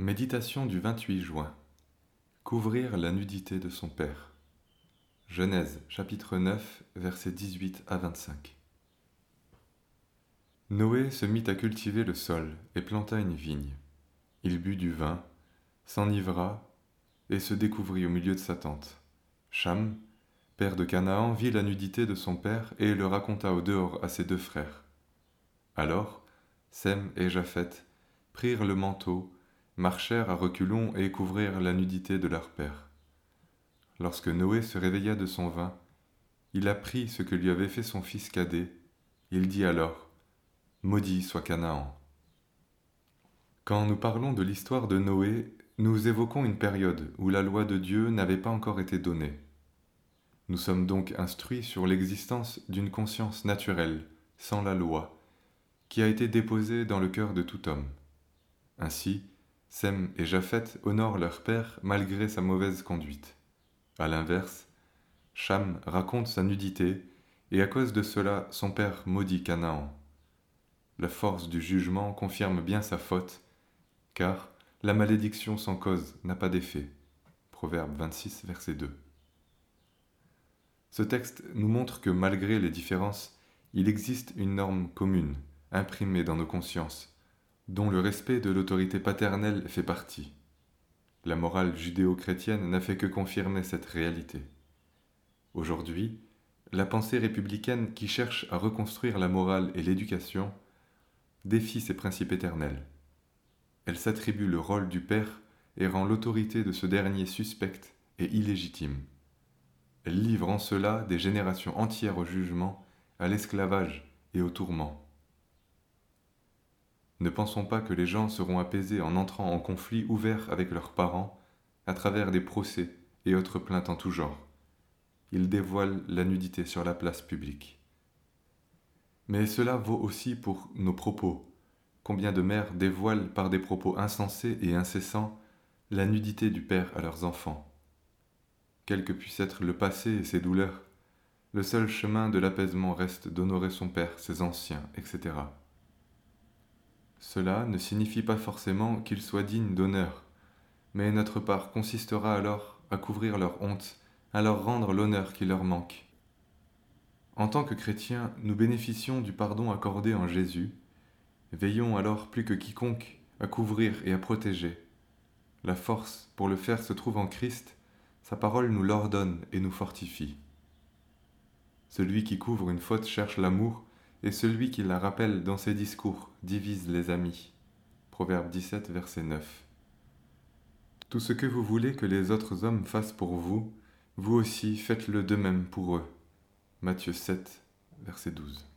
Méditation du 28 juin. Couvrir la nudité de son père. Genèse chapitre 9 versets 18 à 25. Noé se mit à cultiver le sol et planta une vigne. Il but du vin, s'enivra et se découvrit au milieu de sa tente. Cham, père de Canaan, vit la nudité de son père et le raconta au dehors à ses deux frères. Alors, Sem et Japheth prirent le manteau, marchèrent à reculons et couvrirent la nudité de leur père. Lorsque Noé se réveilla de son vin, il apprit ce que lui avait fait son fils cadet. Il dit alors Maudit soit Canaan. Quand nous parlons de l'histoire de Noé, nous évoquons une période où la loi de Dieu n'avait pas encore été donnée. Nous sommes donc instruits sur l'existence d'une conscience naturelle, sans la loi, qui a été déposée dans le cœur de tout homme. Ainsi, Sem et Japheth honorent leur père malgré sa mauvaise conduite. À l'inverse, Cham raconte sa nudité et à cause de cela son père maudit Canaan. La force du jugement confirme bien sa faute, car la malédiction sans cause n'a pas d'effet. Proverbe 26, verset 2. Ce texte nous montre que malgré les différences, il existe une norme commune, imprimée dans nos consciences, dont le respect de l'autorité paternelle fait partie. La morale judéo-chrétienne n'a fait que confirmer cette réalité. Aujourd'hui, la pensée républicaine qui cherche à reconstruire la morale et l'éducation défie ces principes éternels. Elle s'attribue le rôle du père et rend l'autorité de ce dernier suspecte et illégitime. Elle livre en cela des générations entières au jugement, à l'esclavage et au tourment. Ne pensons pas que les gens seront apaisés en entrant en conflit ouvert avec leurs parents à travers des procès et autres plaintes en tout genre. Ils dévoilent la nudité sur la place publique. Mais cela vaut aussi pour nos propos. Combien de mères dévoilent par des propos insensés et incessants la nudité du père à leurs enfants Quel que puisse être le passé et ses douleurs, le seul chemin de l'apaisement reste d'honorer son père, ses anciens, etc. Cela ne signifie pas forcément qu'ils soient dignes d'honneur, mais notre part consistera alors à couvrir leur honte, à leur rendre l'honneur qui leur manque. En tant que chrétiens, nous bénéficions du pardon accordé en Jésus. Veillons alors plus que quiconque à couvrir et à protéger. La force pour le faire se trouve en Christ, sa parole nous l'ordonne et nous fortifie. Celui qui couvre une faute cherche l'amour, et celui qui la rappelle dans ses discours divise les amis. Proverbe 17, verset 9. Tout ce que vous voulez que les autres hommes fassent pour vous, vous aussi faites-le de même pour eux. Matthieu 7, verset 12.